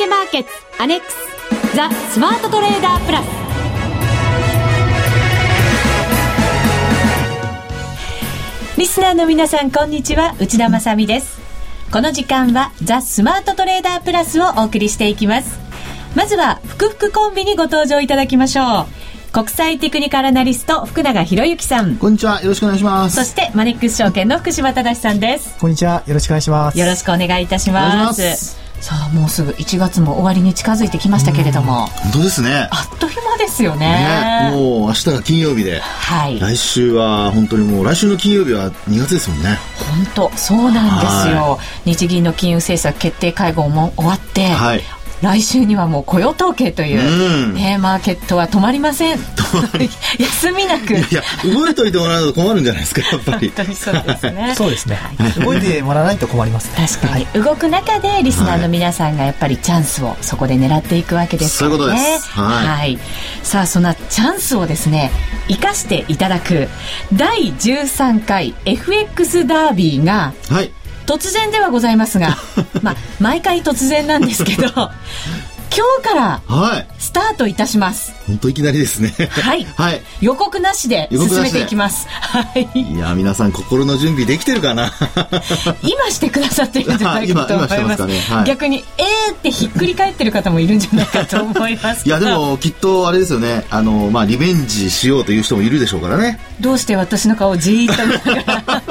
ケマーケッツアネックスザ・スマートトレーダープラス。リスナーの皆さんこんにちは。内田まさです。この時間はザ・スマートトレーダープラスをお送りしていきます。まずは福福コンビにご登場いただきましょう。国際テクニカルアナリスト福永博之さん。こんにちは。よろしくお願いします。そしてマネックス証券の福島正さんです。こんにちは。よろしくお願いします。よろしくお願いいたしますさあもうすぐ1月も終わりに近づいてきましたけれども。本当ですね。あっという間ですよね。ねもう明日が金曜日で、はい、来週は本当にもう来週の金曜日は2月ですもんね。本当そうなんですよ。日銀の金融政策決定会合も終わって、はい、来週にはもう雇用統計という、うん、ね、マーケットは止まりません。休みなく。いや動いといてもらうと困るんじゃないですかやっぱり。本当にそうですね。そうですね、動いてもらわないと困ります、ね、確かに、はい、動く中でリスナーの皆さんがやっぱりチャンスをそこで狙っていくわけですからね。そういうことです。はい、はい、さあそんなチャンスをですね生かしていただく第13回 FX ダービーが、はい突然ではございますが、まあ、毎回突然なんですけど、今日からスタートいたします。本、当、い、きなりですね。はい。はい。予告なしで進めていきます。はい。いや、皆さん心の準備できてるかな？今してくださっていかと思います。すねはい、逆に、えーってひっくり返ってる方もいるんじゃないかと思いますいや、でもきっとあれですよね。あの、まあ、リベンジしようという人もいるでしょうからね。どうして私の顔をじーっと見ながら。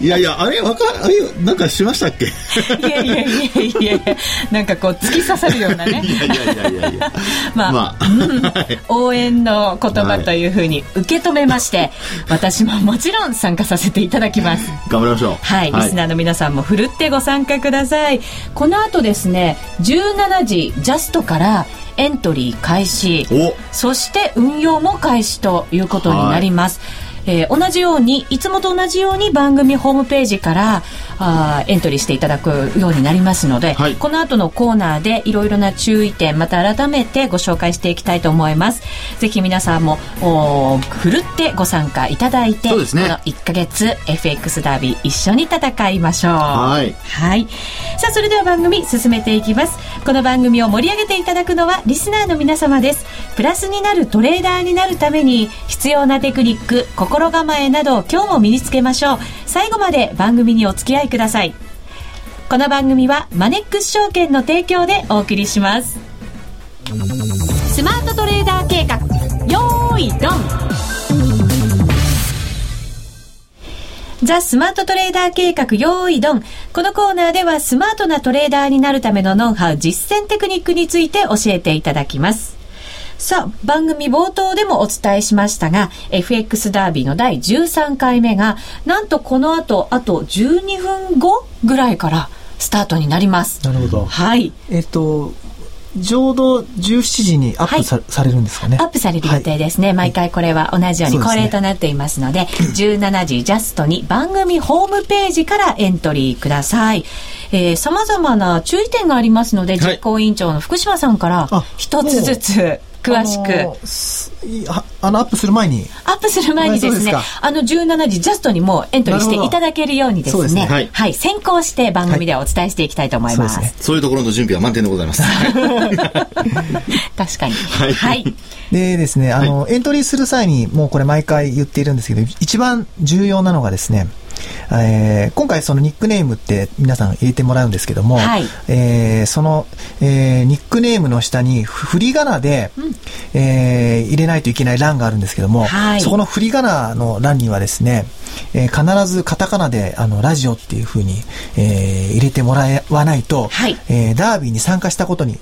いやいや、あれ、わか、あれ、なんかしましたっけ？いやいやいやいやいや、なんかこう、突き刺さるようなね。いやいやいやいやいや。まあ、まあ、応援の言葉というふうに受け止めまして、はい、私ももちろん参加させていただきます。頑張りましょう。はい、リスナーの皆さんもふるってご参加ください。この後ですね、17時ジャストからエントリー開始、そして運用も開始ということになります。はいえー、同じようにいつもと同じように番組ホームページからあエントリーしていただくようになりますので、はい、この後のコーナーでいろいろな注意点また改めてご紹介していきたいと思います。ぜひ皆さんもおふるってご参加いただいて、ね、この1か月 FX ダービー一緒に戦いましょう。はい、はい、さあそれでは番組進めていきます。この番組を盛り上げていただくのはリスナーの皆様です。プラスになるトレーダーになるために必要なテクニック心構えなど今日も身につけましょう。最後まで番組にお付き合いくださいこの番組はマネックス証券の提供でお送りしますスマートトレーダー計画よーいドンザ・スマートトレーダー計画用意ドン。このコーナーではスマートなトレーダーになるためのノウハウ、実践テクニックについて教えていただきます。さあ、番組冒頭でもお伝えしましたが、FX ダービーの第13回目が、なんとこの後、あと12分後ぐらいからスタートになります。なるほど。はい。えっと、ちょうど17時にアップさはい、されるんですかね。アップされる予定ですね。はい、毎回これは同じように恒例となっていますので、でね、17時ジャストに番組ホームページからエントリーください。えー、様々な注意点がありますので、実行委員長の福島さんから一つずつ、詳しく。ああのアップする前に。アップする前にですね。あの17時ジャストにもエントリーしていただけるようにですね、ね、はい、はい、先行して番組ではお伝えしていきたいと思います、はい、そうね、そういうところの準備は満点でございます。確かに。はい、はい、でですねあの、エントリーする際にもうこれ毎回言っているんですけど一番重要なのがですねえー、今回そのニックネームって皆さん入れてもらうんですけども、はい、えー、その、えー、ニックネームの下に振り仮名で、うん、えー、入れないといけない欄があるんですけども、はい、そこの振り仮名の欄にはですね、えー、必ずカタカナであのラジオっていうふうに、えー、入れてもらわないと、はい、えー、ダービーに参加したことに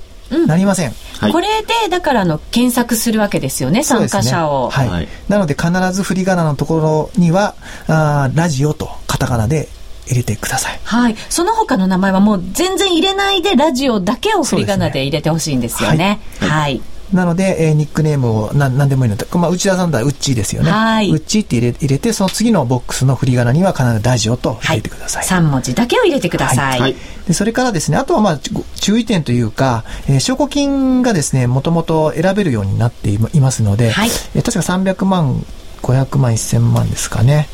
なりません、はい、これでだからの検索するわけですよね参加者を、ね、はい、なので必ず振り仮名のところにはあラジオとカタカナで入れてください。はい。その他の名前はもう全然入れないで、ラジオだけを振り仮名で入れてほしいんですよね。はい、はいなので、えー、ニックネームを何何でもいいので、まあ、内田さんだったらウッチーですよね。はい。ウッチーって入れ入れて、その次のボックスの振り仮名には必ずラジオと入れてください。はい、3文字だけを入れてください。はい。でそれからですね、あとはまあ、注意点というか、えー、証拠金がですね、もともと選べるようになっていますので、はい。えー、確か300万500万、1000万ですかね。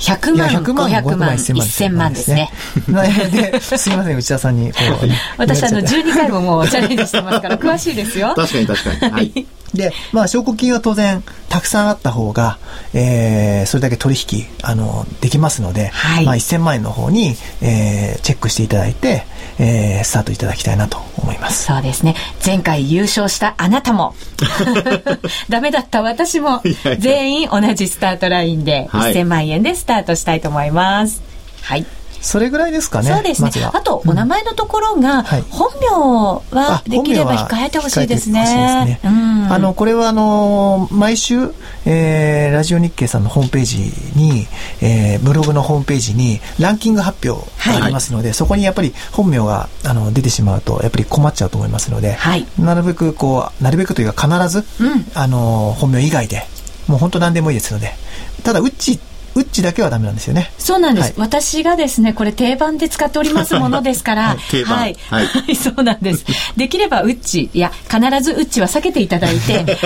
100万、100万、500万、1000万ですね。で、すいません、内田さんにこう。私、あの、12回ももうチャレンジしてますから、詳しいですよ。確かに確かに。はい。で、まあ、証拠金は当然、たくさんあった方が、えー、それだけ取引、あの、できますので、はい、まあ、1000万円の方に、えー、チェックしていただいて、えー、スタートいただきたいなと思います。そうですね。前回優勝したあなたも、ダメだった私も、全員同じスタートラインで、1000万円でスタートしたいと思います。はいそれぐらいですかね。そうですね。ま、あと、お名前のところが、本名はできれば控えてほしいですね。あの、これはあの、毎週、えー、ラジオ日経さんのホームページに、えー、ブログのホームページにランキング発表がありますので、はい、そこにやっぱり本名があの出てしまうと、やっぱり困っちゃうと思いますので、はい、なるべくこう、なるべくというか必ず、うん、あの、本名以外で、もう本当何でもいいですので、ただ、うちウッチだけはダメなんですよね。そうなんです。はい、私がですね、これ定番で使っておりますものですから、定番。はい。はい、そうなんです。できればウッチ、いや、必ずウッチは避けていただいて、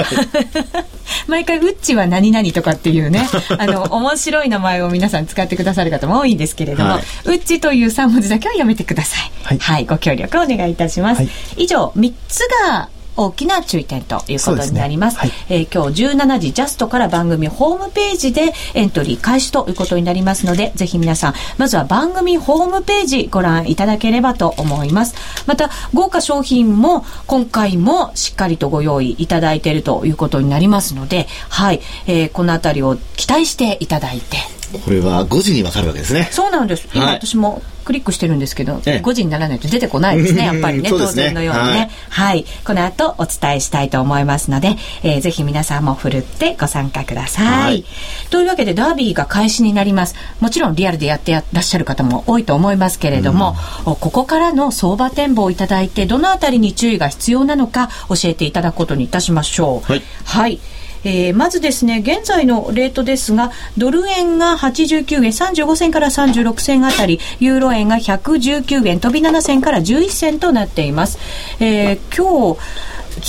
毎回ウッチは何々とかっていうね、あの、面白い名前を皆さん使ってくださる方も多いんですけれども、はい、ウッチという3文字だけはやめてください。はい。はい、ご協力お願いいたします。以上、3つが大きな注意点ということになります。すねはい、えー、今日17時ジャストから番組ホームページでエントリー開始ということになりますので、ぜひ皆さん、まずは番組ホームページご覧いただければと思います。また、豪華商品も今回もしっかりとご用意いただいているということになりますので、はい、えー、このあたりを期待していただいて、これは5時にわかるわけですね。そうなんです。今、私もクリックしてるんですけど、ええ、5時にならないと出てこないですね、やっぱりね、ね当然のようにね、はい。はい。この後お伝えしたいと思いますので、えー、ぜひ皆さんもふるってご参加ください。はい、というわけで、ダービーが開始になります。もちろんリアルでやってらっしゃる方も多いと思いますけれども、うん、ここからの相場展望をいただいて、どのあたりに注意が必要なのか教えていただくことにいたしましょう。はい。はいえー、まずですね、現在のレートですが、ドル円が89円35銭から36銭あたり、ユーロ円が119円飛び7銭から11銭となっています。えー、今日、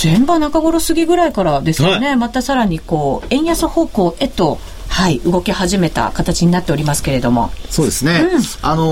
前場中頃過ぎぐらいからですよね、はい、またさらにこう、円安方向へとはい、動き始めた形になっておりますけれども。そうですね。うん、あの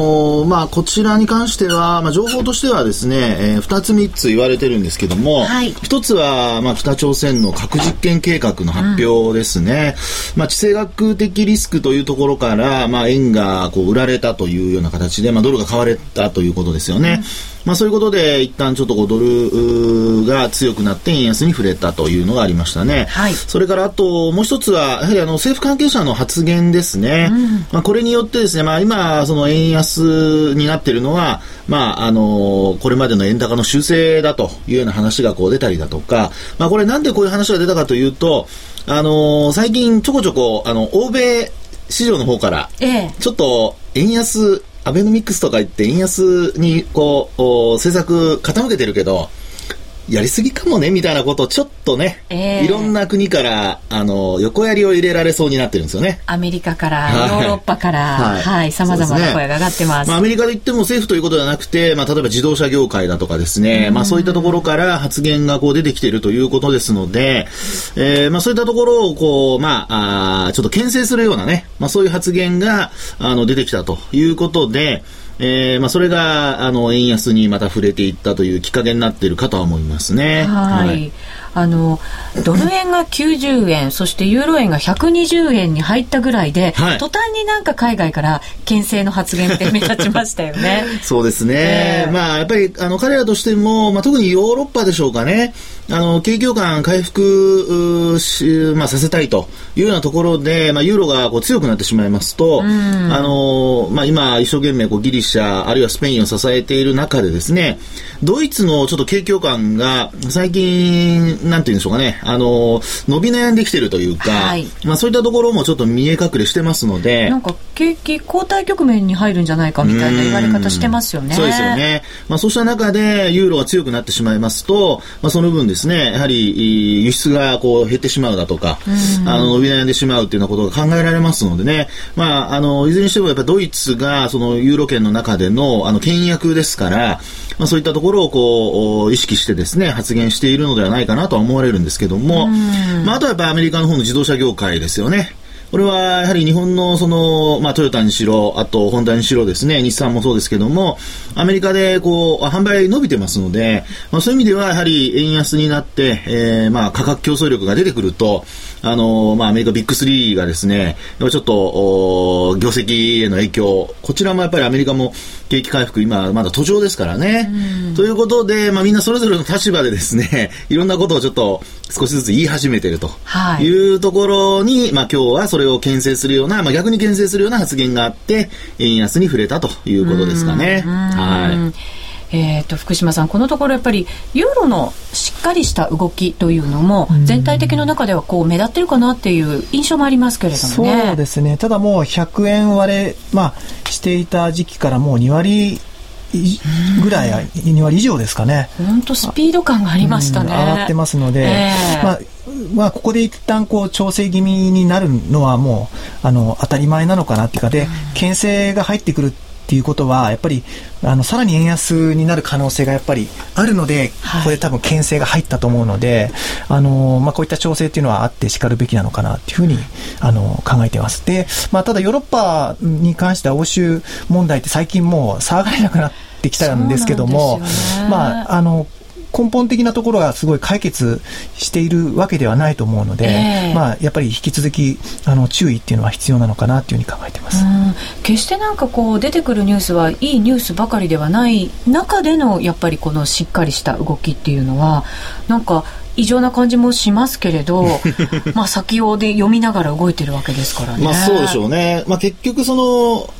ー、まあ、こちらに関しては、まあ、情報としてはですね、えー、2つ3つ言われてるんですけども、はい、1つは、まあ、北朝鮮の核実験計画の発表ですね。うん、まあ、地政学的リスクというところから、まあ、円がこう売られたというような形で、まあ、ドルが買われたということですよね。うんまあ、そういうことで一旦ちょっとこうドルが強くなって円安に触れたというのがありましたね。はい、それからあともう一つはやはりあの政府関係者の発言ですね。うん、まあ、これによってですね、まあ、今その円安になっているのは、まあ、あのこれまでの円高の修正だというような話がこう出たりだとか、まあ、これなんでこういう話が出たかというと、あの最近ちょこちょこあの欧米市場の方から、ちょっと円安アベノミクスとか言って円安にこう政策傾けてるけどやりすぎかもねみたいなことをちょっとね、えー、いろんな国からあの横やりを入れられそうになってるんですよね。アメリカから、ヨーロッパから、はい、さまざまな声が上がってます。まあ、アメリカで言っても政府ということではなくて、まあ、例えば自動車業界だとかですね、まあ、そういったところから発言がこう出てきているということですので、えー、まあ、そういったところをこう、まあ、あちょっと牽制するようなね、まあ、そういう発言があの出てきたということで、えーまあ、それがあの円安にまた触れていったというきっかけになっているかとは思いますね。はい、はいあのドル円が90円そしてユーロ円が120円に入ったぐらいで、はい、途端になんか海外から牽制の発言って目立ちましたよね。そうですね、えー、まあやっぱりあの彼らとしても、まあ、特にヨーロッパでしょうかね。あの景況感回復し、まあ、させたいというようなところで、まあ、ユーロがこう強くなってしまいますと、あのまあ、今一生懸命こうギリシャあるいはスペインを支えている中でですねドイツのちょっと景況感が最近なんていうんでしょうかね、あの、伸び悩んできてるというか、はい、まあそういったところもちょっと見え隠れしてますので。なんか景気後退局面に入るんじゃないかみたいな言われ方してますよね。そうですよね。まあそうした中でユーロが強くなってしまいますと、まあその分ですね、やはり輸出がこう減ってしまうだとか、あの伸び悩んでしまうというようなことが考えられますのでね、まああの、いずれにしてもやっぱドイツがそのユーロ圏の中でのあの倹約ですから、まあそういったところをこう意識してですね、発言しているのではないかなとは思われるんですけども、まあ、あとはやっぱりアメリカの方の自動車業界ですよね。これはやはり日本のその、まあ、トヨタにしろ、あとホンダにしろですね、日産もそうですけども、アメリカでこう、販売伸びてますので、まあ、そういう意味ではやはり円安になって、えー、まあ、価格競争力が出てくると、あのまあ、アメリカビッグ3がですね、ちょっと、業績への影響、こちらもやっぱりアメリカも景気回復、今まだ途上ですからね。ということで、まあ、みんなそれぞれの立場でですね、いろんなことをちょっと少しずつ言い始めているというところに、はい、まあ、今日はそれを牽制するような、まあ、逆に牽制するような発言があって、円安に触れたということですかね。はい。えーと、福島さん、このところやっぱりユーロのしっかりした動きというのも、全体的の中ではこう目立ってるかなっていう印象もありますけれどもね。そうですね、ただもう100円割れ、まあ、していた時期からもう2割ぐらい、2割以上ですかね。本当スピード感がありましたね。上がってますので、えー、まあ、まあ、ここで一旦こう調整気味になるのはもう、あの、当たり前なのかなっていうか、で、牽制が入ってくるっていうことは、やっぱり、あの、さらに円安になる可能性がやっぱりあるので、はい、これ多分牽制が入ったと思うので、あの、まあ、こういった調整っていうのはあってしかるべきなのかなっていうふうに、あの、考えてます。で、まあ、ただヨーロッパに関しては欧州問題って最近もう騒がれなくなってきたんですけども、まあ、あの、根本的なところがすごい解決しているわけではないと思うので、えー、まあ、やっぱり引き続きあの注意っていうのは必要なのかなというふうに考えてます、決してなんかこう出てくるニュースはいいニュースばかりではない中でのやっぱりこのしっかりした動きっていうのはなんか異常な感じもしますけれど まあ先をで読みながら動いてるわけですからね。まあそうでしょうね。まあ結局その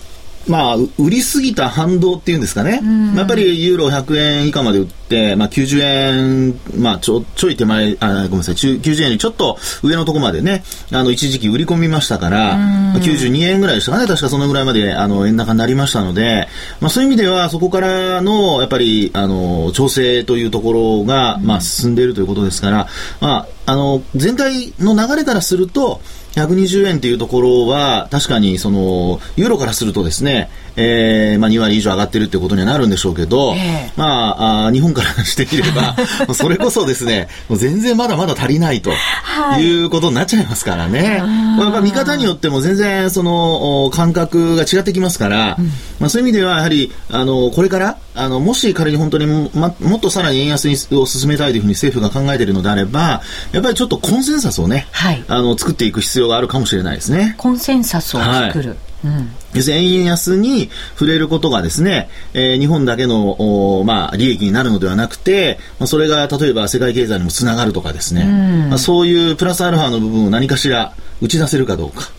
まあ、売りすぎた反動っていうんですかね、やっぱりユーロ100円以下まで売って、まあ、90円、まあ、ちょちょい手前あ、ごめんなさい、90円よりちょっと上のところまでね、あの一時期売り込みましたから、まあ、92円ぐらいでしたかね、確かそのぐらいまであの円高になりましたので、まあ、そういう意味では、そこからのやっぱりあの調整というところが、まあ、進んでいるということですから、まあ、あの全体の流れからすると、120円というところは、確かにその、ユーロからするとですね、えー、まあ2割以上上がってるってことにはなるんでしょうけど、えー、まああ、日本からしてみれば、それこそですね、もう全然まだまだ足りないということになっちゃいますからね。まあ、やっぱ見方によっても全然その感覚が違ってきますから、うん、まあそういう意味ではやはり、あの、これから、あの、もし仮に本当にも,、ま、もっとさらに円安を進めたいというふうに政府が考えているのであれば、やっぱりちょっとコンセンサスをね、はい、あの、作っていく必要があるかもしれないですね。コンセンサスを作る。はいうん、要するに円安に触れることがですね、えー、日本だけの、まあ、利益になるのではなくて、まあ、それが例えば世界経済にもつながるとかですね、うん、まあ、そういうプラスアルファの部分を何かしら打ち出せるかどうか。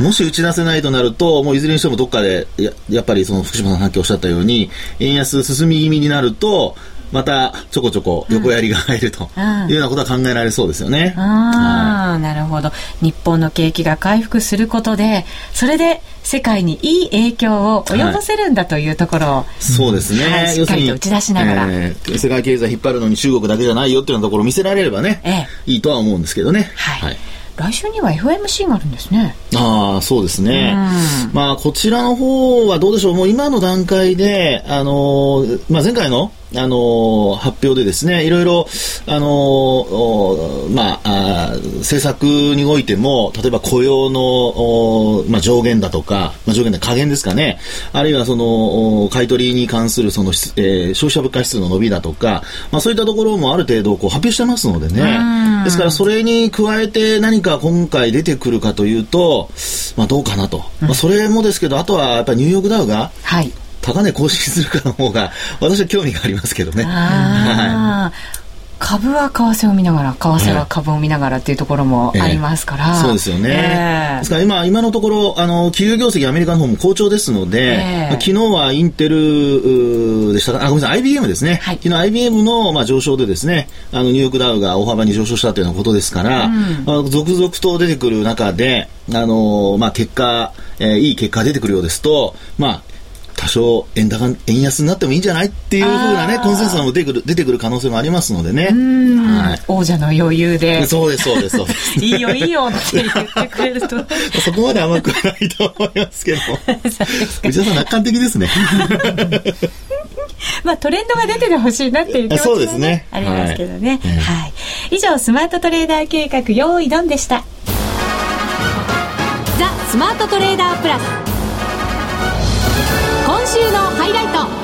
もし打ち出せないとなると、もういずれにしてもどっかで、ややっぱりその福島さんさっきおっしゃったように、円安進み気味になると、またちょこちょこ横やりが入るというようなことは考えられそうですよね。うん、ああ、はい、なるほど。日本の景気が回復することで、それで世界にいい影響を及ぼせるんだというところを、はい、そうですね、はい、しっかりと打ち出しながら、えー、世界経済引っ張るのに中国だけじゃないよっていうところを見せられればね、ええ、いいとは思うんですけどね。はい、はい来週には FMC があるんですね。ああ、そうですね。まあ、こちらの方はどうでしょう。もう今の段階で、あのー、まあ、前回のあの発表でですね、いろいろ、あのまあ政策においても、例えば雇用の、まあ、上限だとか、まあ、上限で加減ですかね、あるいはその、買取に関するその、えー、消費者物価指数の伸びだとか、まあ、そういったところもある程度こう発表してますのでね、ですからそれに加えて何か今回出てくるかというと、まあ、どうかなと。まあ、それもですけど、あとはやっぱりニューヨークダウが、はい高値更新するかの方が私は興味がありますけどね。はい。株は為替を見ながら為替は株を見ながらっていうところもありますから、えー、そうですよね、えー、ですから今今のところあの企業業績アメリカの方も好調ですので、えー、昨日はインテルでしたか？あごめんなさい。IBM ですね、はい、昨日 IBM の、まあ、上昇でですねあのニューヨークダウが大幅に上昇したというようなことですから、うん、まあ、続々と出てくる中であの、まあ、結果、えー、いい結果が出てくるようですとまあ多少円高、円安になってもいいんじゃないっていうふうなね、コンセンサスも出てくる、出てくる可能性もありますのでね。はい、王者の余裕で。そうです、そうです、そうです。いいよ、いいよって言ってくれると。そこまで甘くはないと思いますけど。内田さん、楽観的ですね。まあ、トレンドが出ててほしいなっていう気持ちも、ね、ですね、ありますけどね。はい。はい、以上、スマートトレーダー計画、用意ドンでした。スマートトレーダープラス今週のハイライト。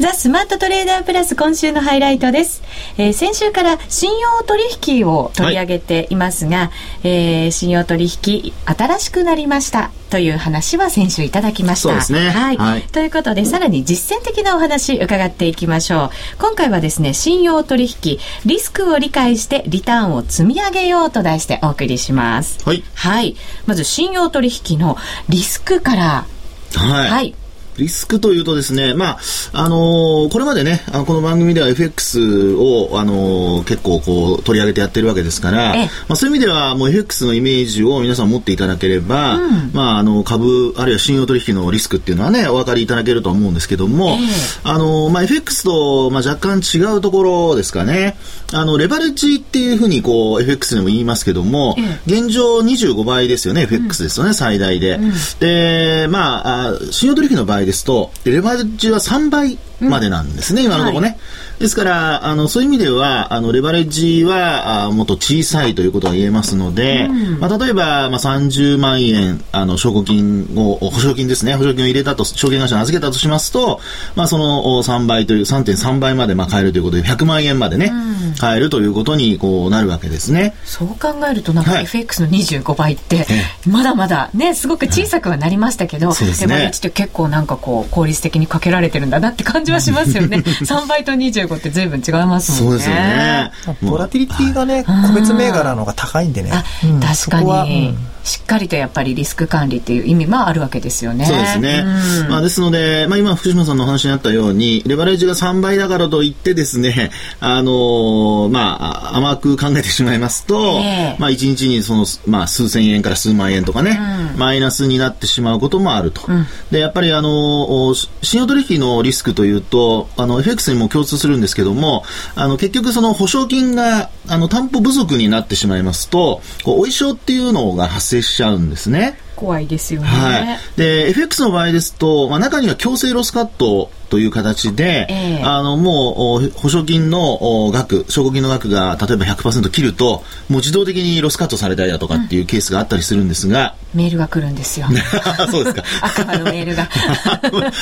ザ・スマートトレーダープラス今週のハイライトです。えー、先週から信用取引を取り上げていますが、はい、えー、信用取引新しくなりましたという話は先週いただきました。そうですね。はい。はい、ということで、さらに実践的なお話伺っていきましょう。今回はですね、信用取引、リスクを理解してリターンを積み上げようと題してお送りします。はい。はい。まず、信用取引のリスクから、はい。はいリスクというとですね、まあ、あのー、これまでね、あのこの番組では FX を、あのー、結構こう取り上げてやってるわけですから、まあ、そういう意味ではもう FX のイメージを皆さん持っていただければ、うん、まあ、あの、株、あるいは信用取引のリスクっていうのはね、お分かりいただけると思うんですけども、あのー、まあ、FX と、まあ、若干違うところですかね。あの、レバレッジっていうふうにこう、FX でも言いますけども、現状25倍ですよね、FX ですよね、うん、最大で。うん、で、まあ、信用取引の場合ですと、レバレッジは3倍までなんですね、今のところね。はいですから、あの、そういう意味では、あの、レバレッジは、あもっと小さいということが言えますので、うん、まあ、例えば、まあ、30万円、あの、証拠金を、保証金ですね、保証金を入れたと、証券会社に預けたとしますと、まあ、その3倍という、3.3倍まで、まあ、買えるということで、100万円までね、うん、買えるということに、こう、なるわけですね。そう考えると、なんか FX の25倍って、まだまだ、ね、すごく小さくはなりましたけど、はい、レバレッジって結構なんかこう、効率的にかけられてるんだなって感じはしますよね。3倍と25って随分違いますもんね。そうですよね。ボラティリティがね、個別銘柄の方が高いんでね。確かに。しっかりとやっぱりリスク管理っていう意味もあるわけですよね。そうですね。うん、まあですので、まあ今福島さんの話にあったように、レバレッジが3倍だからといってですね、あのー、まあ甘く考えてしまいますと、えー、まあ1日にその、まあ数千円から数万円とかね、うん、マイナスになってしまうこともあると。うん、で、やっぱりあのー、信用取引のリスクというと、あの、FX にも共通するんですけども、あの、結局その保証金が、あの、担保不足になってしまいますと、こう、お衣装っていうのが発生しちゃうんですね。怖いですよね。はい。で、FX の場合ですと、まあ、中には強制ロスカットという形で、えー、あの、もう、保証金の額、証拠金の額が例えば100%切ると、もう自動的にロスカットされたりだとかっていうケースがあったりするんですが、うん、メールが来るんですよ。そうですか。悪魔のメールが。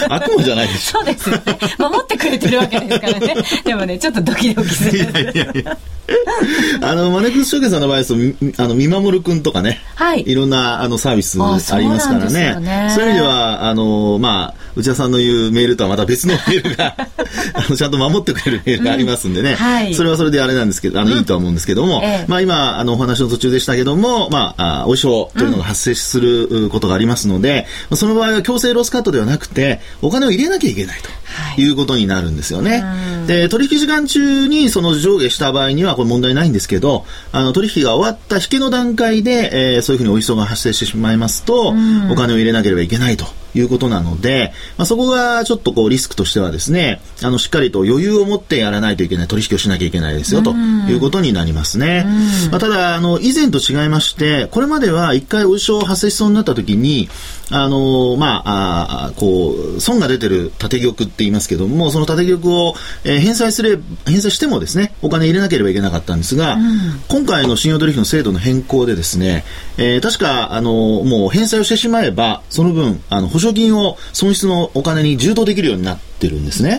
悪魔じゃないです そうですよね。守ってくれてるわけですからね。でもね、ちょっとドキドキする。いやいやいや。あの、マネックス証券さんの場合ですと、あの、見守るくんとかね、はい。いろんな、あの、サービスありますからね。そうねいう意味では、あの、まあ、内田さんの言うメールとはまた別のメールが あのちゃんと守ってくれるメールがありますんでね、うん。はい、それはそれであれなんですけど、あの、いいとは思うんですけども、ええ、まあ今、あの、お話の途中でしたけども、まあ、あお衣装というのが発生することがありますので、うん、その場合は強制ロスカットではなくて、お金を入れなきゃいけないとい。うことになるんですよね。はい、で、取引時間中にその上下した場合にはこれ問題ないんですけど、あの、取引が終わった引けの段階で、えー、そういうふうにお衣装が発生してしまいますと、お金を入れなければいけないということなので、まあ、そこがちょっとこうリスクとしてはですね、あの、しっかりと余裕を持ってやらないといけない、取引をしなきゃいけないですよ、ということになりますね。まあ、ただ、あの、以前と違いまして、これまでは一回お衣装発生しそうになった時に、あの、まあ、あこう、損が出てる縦玉って言いますけども、その縦玉を、えー、返済すれ、返済してもですね、お金入れなければいけなかったんですが、うん、今回の信用取引の制度の変更でですね、えー、確か、あの、もう返済をしてしまえば、その分、あの、保証金を損失のお金に充当できるようになってるんですね。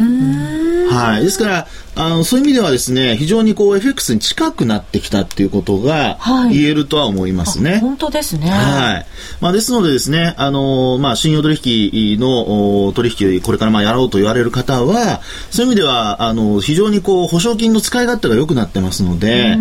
はい。ですから、あの、そういう意味ではですね、非常にこう FX に近くなってきたっていうことが言えるとは思いますね。はい、本当ですね。はい。まあ、ですのでですね、あの、まあ、信用取引の取引これからまあやろうと言われる方は、そういう意味では、あの、非常にこう、保証金の使い勝手が良くなってますので、あ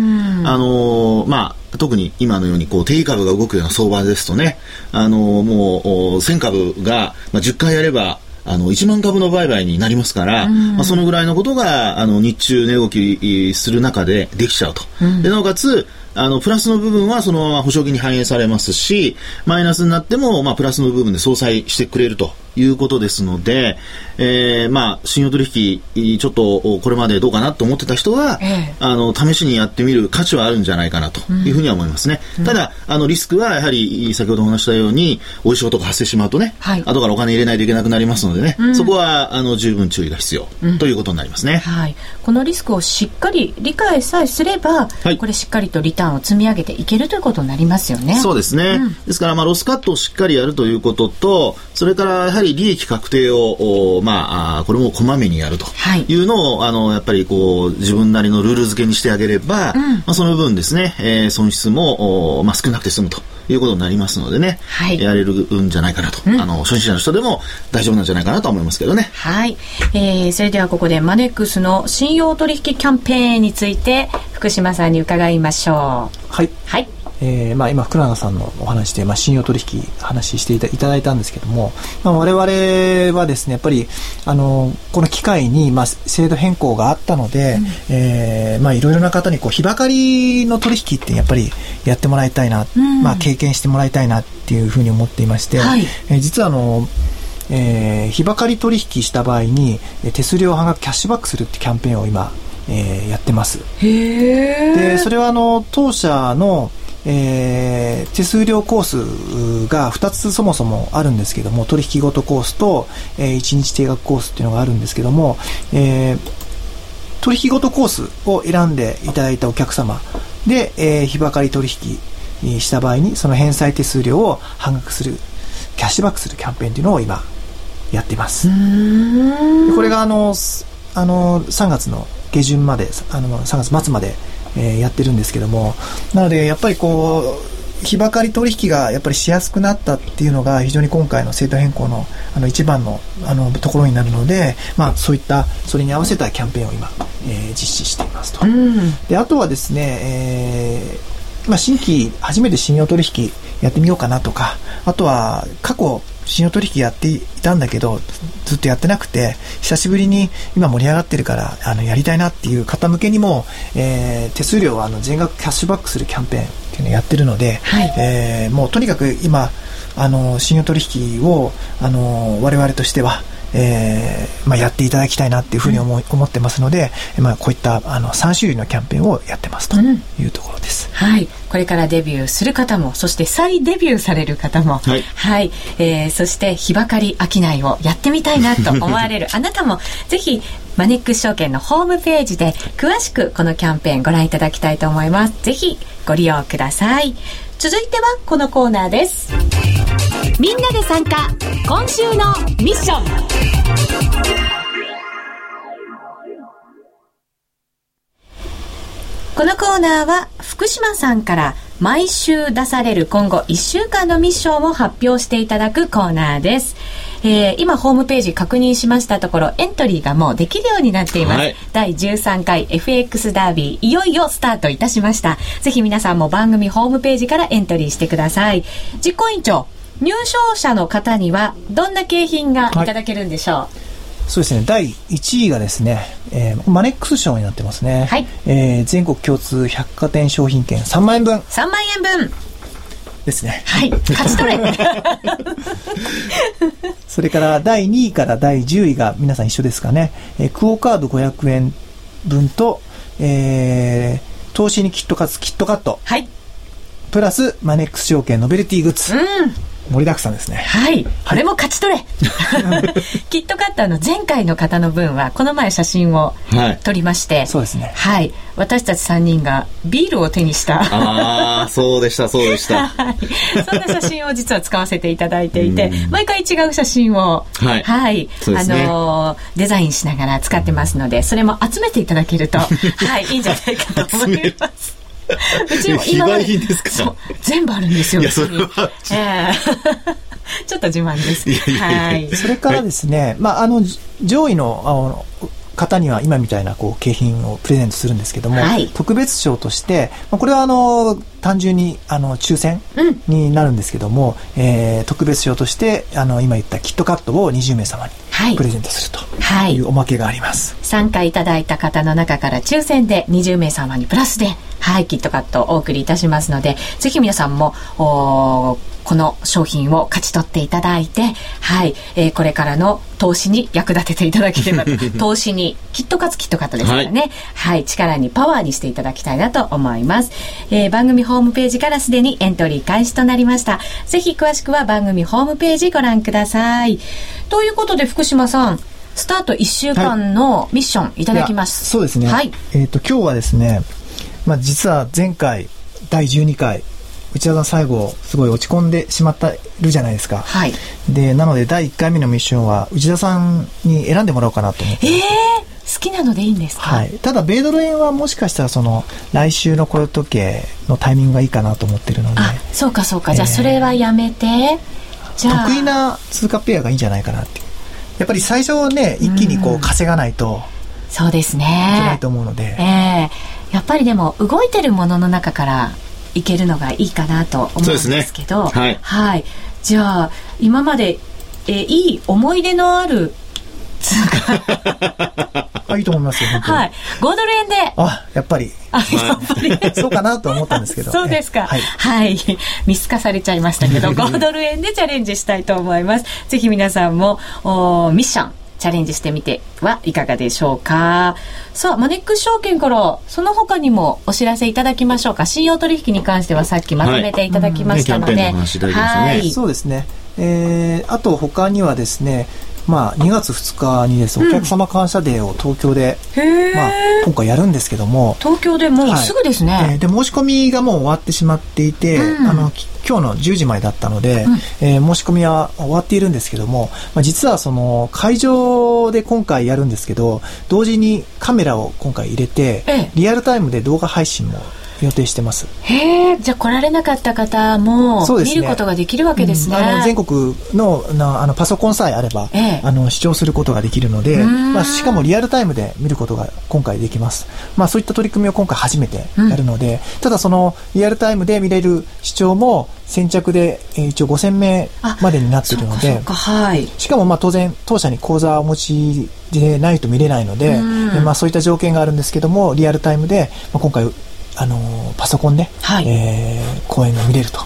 の、まあ、特に今のようにこう定位株が動くような相場ですとね、あのもう1000株が、まあ、10回やればあの、1万株の売買になりますから、まあ、そのぐらいのことが、あの、日中値動きする中でできちゃうと。で、なおかつ、あの、プラスの部分はそのまま保証金に反映されますし、マイナスになっても、まあ、プラスの部分で相殺してくれるということですので、えー、まあ、信用取引、ちょっとこれまでどうかなと思ってた人は、えあの、試しにやってみる価値はあるんじゃないかなというふうには思いますね。うん、ただ、あの、リスクはやはり、先ほどお話したように、おいしいことが発生しまうとね、はい、後からお金入れないといけなくなりますのでね、うん、そこは、あの、十分注意が必要、うん、ということになりますね。はい。このリスクをしっかり理解さえすれば、はい、これしっかりとリターンを積み上げていけるということになりますよね。そうですね。ですから、まあ、ロスカットをしっかりやるということと、それから、やはり利益確定を、まあ、これもこまめにやるというのを、はい、あの、やっぱりこう、自分なりのルール付けにしてあげれば、うん、まあ、その分ですね、えー、損失も、まあ、少なくて済むと。いうことになりますのでね、はい、やれるんじゃないかなと、うん、あの初心者の人でも大丈夫なんじゃないかなと思いますけどね。はい、えー、それではここでマネックスの信用取引キャンペーンについて福島さんに伺いましょう。はい。はい。えーまあ、今福永さんのお話で、まあ、信用取引話していただいたんですけども、まあ、我々はですねやっぱりあのこの機会に、まあ、制度変更があったので、うん、えー、まあ、いろいろな方にこう日ばかりの取引ってやっぱりやってもらいたいな、うん、まあ、経験してもらいたいなっていうふうに思っていまして、はい、えー、実はあのえー、日ばかり取引した場合に手数料半額キャッシュバックするってキャンペーンを今、えー、やってます。でそれはあの当社のえー、手数料コースが2つそもそもあるんですけども取引ごとコースと、えー、1日定額コースっていうのがあるんですけども、えー、取引ごとコースを選んでいただいたお客様で、えー、日ばかり取引した場合にその返済手数料を半額するキャッシュバックするキャンペーンっていうのを今やっています。これがあのあの3月の下旬まであの3月末までえー、やってるんですけども、なので、やっぱりこう、日ばかり取引がやっぱりしやすくなったっていうのが非常に今回の制度変更のあの一番のあのところになるので、まあ、そういったそれに合わせたキャンペーンを今、えー、実施していますと。であとはですね、えーまあ、新規初めて信用取引やってみようかなとかあとは過去信用取引やっていたんだけど、ずっとやってなくて、久しぶりに今盛り上がってるから、あの、やりたいなっていう方向けにも、えー、手数料はあの全額キャッシュバックするキャンペーンっていうのをやってるので、はい、えー、もうとにかく今、あの、信用取引を、あの、我々としては、えーまあ、やっていただきたいなっていうふうに思,、思ってますので、まあ、こういったあの3種類のキャンペーンをやってますと。いうところです、うん、はい。これからデビューする方もそして再デビューされる方も。はい、はい、えー、そして日ばかり商いをやってみたいなと思われる あなたもぜひマネックス証券のホームページで詳しくこのキャンペーンご覧いただきたいと思います。ぜひご利用ください続いてはこのコーナーですみんなで参加今週のミッションこのコーナーは福島さんから毎週出される今後1週間のミッションを発表していただくコーナーです。えー、今ホームページ確認しましたところエントリーがもうできるようになっています、はい、第13回 FX ダービーいよいよスタートいたしましたぜひ皆さんも番組ホームページからエントリーしてください実行委員長入賞者の方にはどんな景品がいただけるんでしょう、はいそうですね、第1位がですね、えー、マネックス賞になってますね。はい。えー、全国共通百貨店商品券3万円分。3万円分。ですね。はい。勝ち取れ。それから第2位から第10位が皆さん一緒ですかね。えー、クオカード500円分と、えー、投資にキットカツ、キットカット。はい。プラス、マネックス証券ノベルティグッズ。うん。盛りだくさんですね。はい。これも勝ち取れ。キットカッターの前回の方の分は、この前写真を撮りまして、はい、そうですね。はい。私たち3人がビールを手にした。ああ、そうでした、そうでした。はい。そんな写真を実は使わせていただいていて、毎回違う写真を、はい。はい。ね、あのー、デザインしながら使ってますので、それも集めていただけると、はい、いいんじゃないかと思います。うちも今まで全部あるんですよ。いや、それは。えー ちょっと自慢です。いやいやいやはい。それからですね、まあ、あの、上位の、あの、方には今みたいなこう景品をプレゼントするんですけども、はい、特別賞として、まあ、これはあの単純にあの抽選になるんですけども、うん、えー、特別賞としてあの今言ったキットカットを20名様にプレゼントするとい。うおまけがあります、はい、参加いただいた方の中から抽選で20名様にプラスではい、キットカットをお送りいたしますので、ぜひ皆さんも、おこの商品を勝ち取っていただいて、はい、えー、これからの投資に役立てていただければ、投資に、キットカツキットカットですからね、はい、はい、力にパワーにしていただきたいなと思います。えー、番組ホームページからすでにエントリー開始となりました。ぜひ詳しくは番組ホームページご覧ください。ということで、福島さん、スタート1週間のミッションいただきます。はい、そうですね。はい。えっ、ー、と、今日はですね、まあ、実は前回第12回内田さん最後すごい落ち込んでしまったるじゃないですか、はい、でなので第1回目のミッションは内田さんに選んでもらおうかなと思って。えー好きなのでいいんですか、はい、ただ米ドル円はもしかしたらその来週の雇用時計のタイミングがいいかなと思ってるので。そうかそうか、えー、じゃあそれはやめて。じゃあ。得意な通貨ペアがいいんじゃないかなってやっぱり最初ね一気にこう稼がないと、そうですね。いけないと思うので、えー。やっぱりでも動いてるものの中からいけるのがいいかなと思うんですけど、ね、はい、はい、じゃあ今までえいい思い出のある通貨 いいと思いますよ、はい。5ドル円で。あ、やっぱり。あ、やっぱり。そうかなと思ったんですけど。そうですか。はい。はい。見透かされちゃいましたけど、5ドル円でチャレンジしたいと思います。ぜひ皆さんも、おミッション、チャレンジしてみてはいかがでしょうか。さあ、マネックス証券からその他にもお知らせいただきましょうか。信用取引に関してはさっきまとめていただきましたので。はい。そうですね。えー、あと他にはですね、まあ、2月2日にです、お客様感謝デーを東京で、まあ、今回やるんですけども東京でもうすぐですね、はい、えー、で申し込みがもう終わってしまっていて、うん、あの今日の10時前だったので、うん、えー、申し込みは終わっているんですけども、まあ、実はその会場で今回やるんですけど同時にカメラを今回入れて、ええ、リアルタイムで動画配信も予定してます。へえじゃあ来られなかった方も見ることができるわけですね、うん、あの全国のなあのパソコンさえあれば、ええ、あの視聴することができるので、まあ、しかもリアルタイムで見ることが今回できます、まあ、そういった取り組みを今回初めてやるので、うん、ただそのリアルタイムで見れる視聴も先着で、えー、一応5000名までになっているのではい、しかもまあ当然当社に口座をお持ちでないと見れないので、まあ、そういった条件があるんですけどもリアルタイムで、まあ、今回あのパソコンで、はい、えー、公演が見れると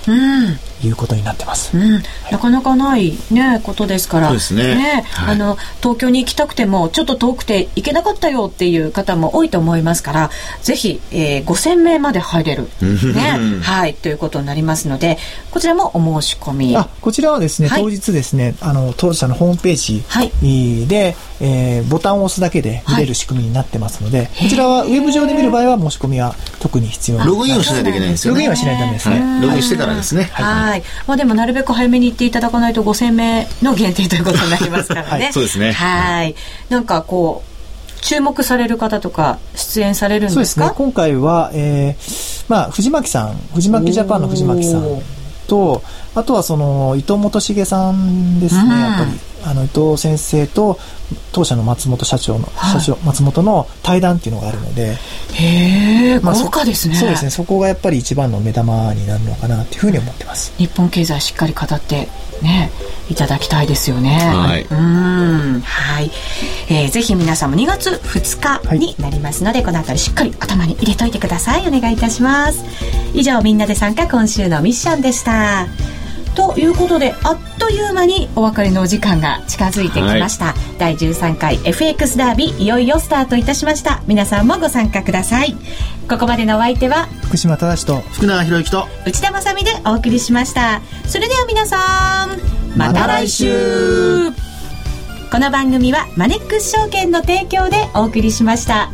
いうことになってます、うん、なかなかないねことですから。ですね、ねはい、あの東京に行きたくてもちょっと遠くて行けなかったよっていう方も多いと思いますからぜひ、えー、5000名まで入れる、ね。はい。ということになりますのでこちらもお申し込み。あこちらはですね、はい、当日ですねあの当社のホームページで、えー、ボタンを押すだけで見れる仕組みになってますので、こちらはウェブ上で見る場合は申し込みは特に必要ログインをしないといけないんですよね。ログインはしないとダメですね、ログインしてからですね。はい。まあでもなるべく早めに行っていただかないと5000名の限定ということになりますからね。そうですね。はい。なんかこう注目される方とか出演されるんですか？そうですね。今回は、えーまあ、藤巻さん藤巻ジャパンの藤巻さんとあとはその伊藤元重さんですね、うん、やっぱりあの伊藤先生と当社の松本社長の、はい、社長松本の対談っていうのがあるのでへえ、まあ、豪華ですね。そうですね。そこがやっぱり一番の目玉になるのかなっていうふうに思ってます。日本経済しっかり語ってねいただきたいですよね。はい。うん。はい、えー、ぜひ皆さんも2月2日になりますので、はい、この辺りしっかり頭に入れといてください。お願いいたします。以上みんなで参加今週のミッションでしたということであっという間にお別れのお時間が近づいてきました、はい、第13回 FX ダービーいよいよスタートいたしました。皆さんもご参加ください。ここまでのお相手は福島正と福永博之と内田まさでお送りしました。それでは皆さんまた来週。この番組はマネックス証券の提供でお送りしました。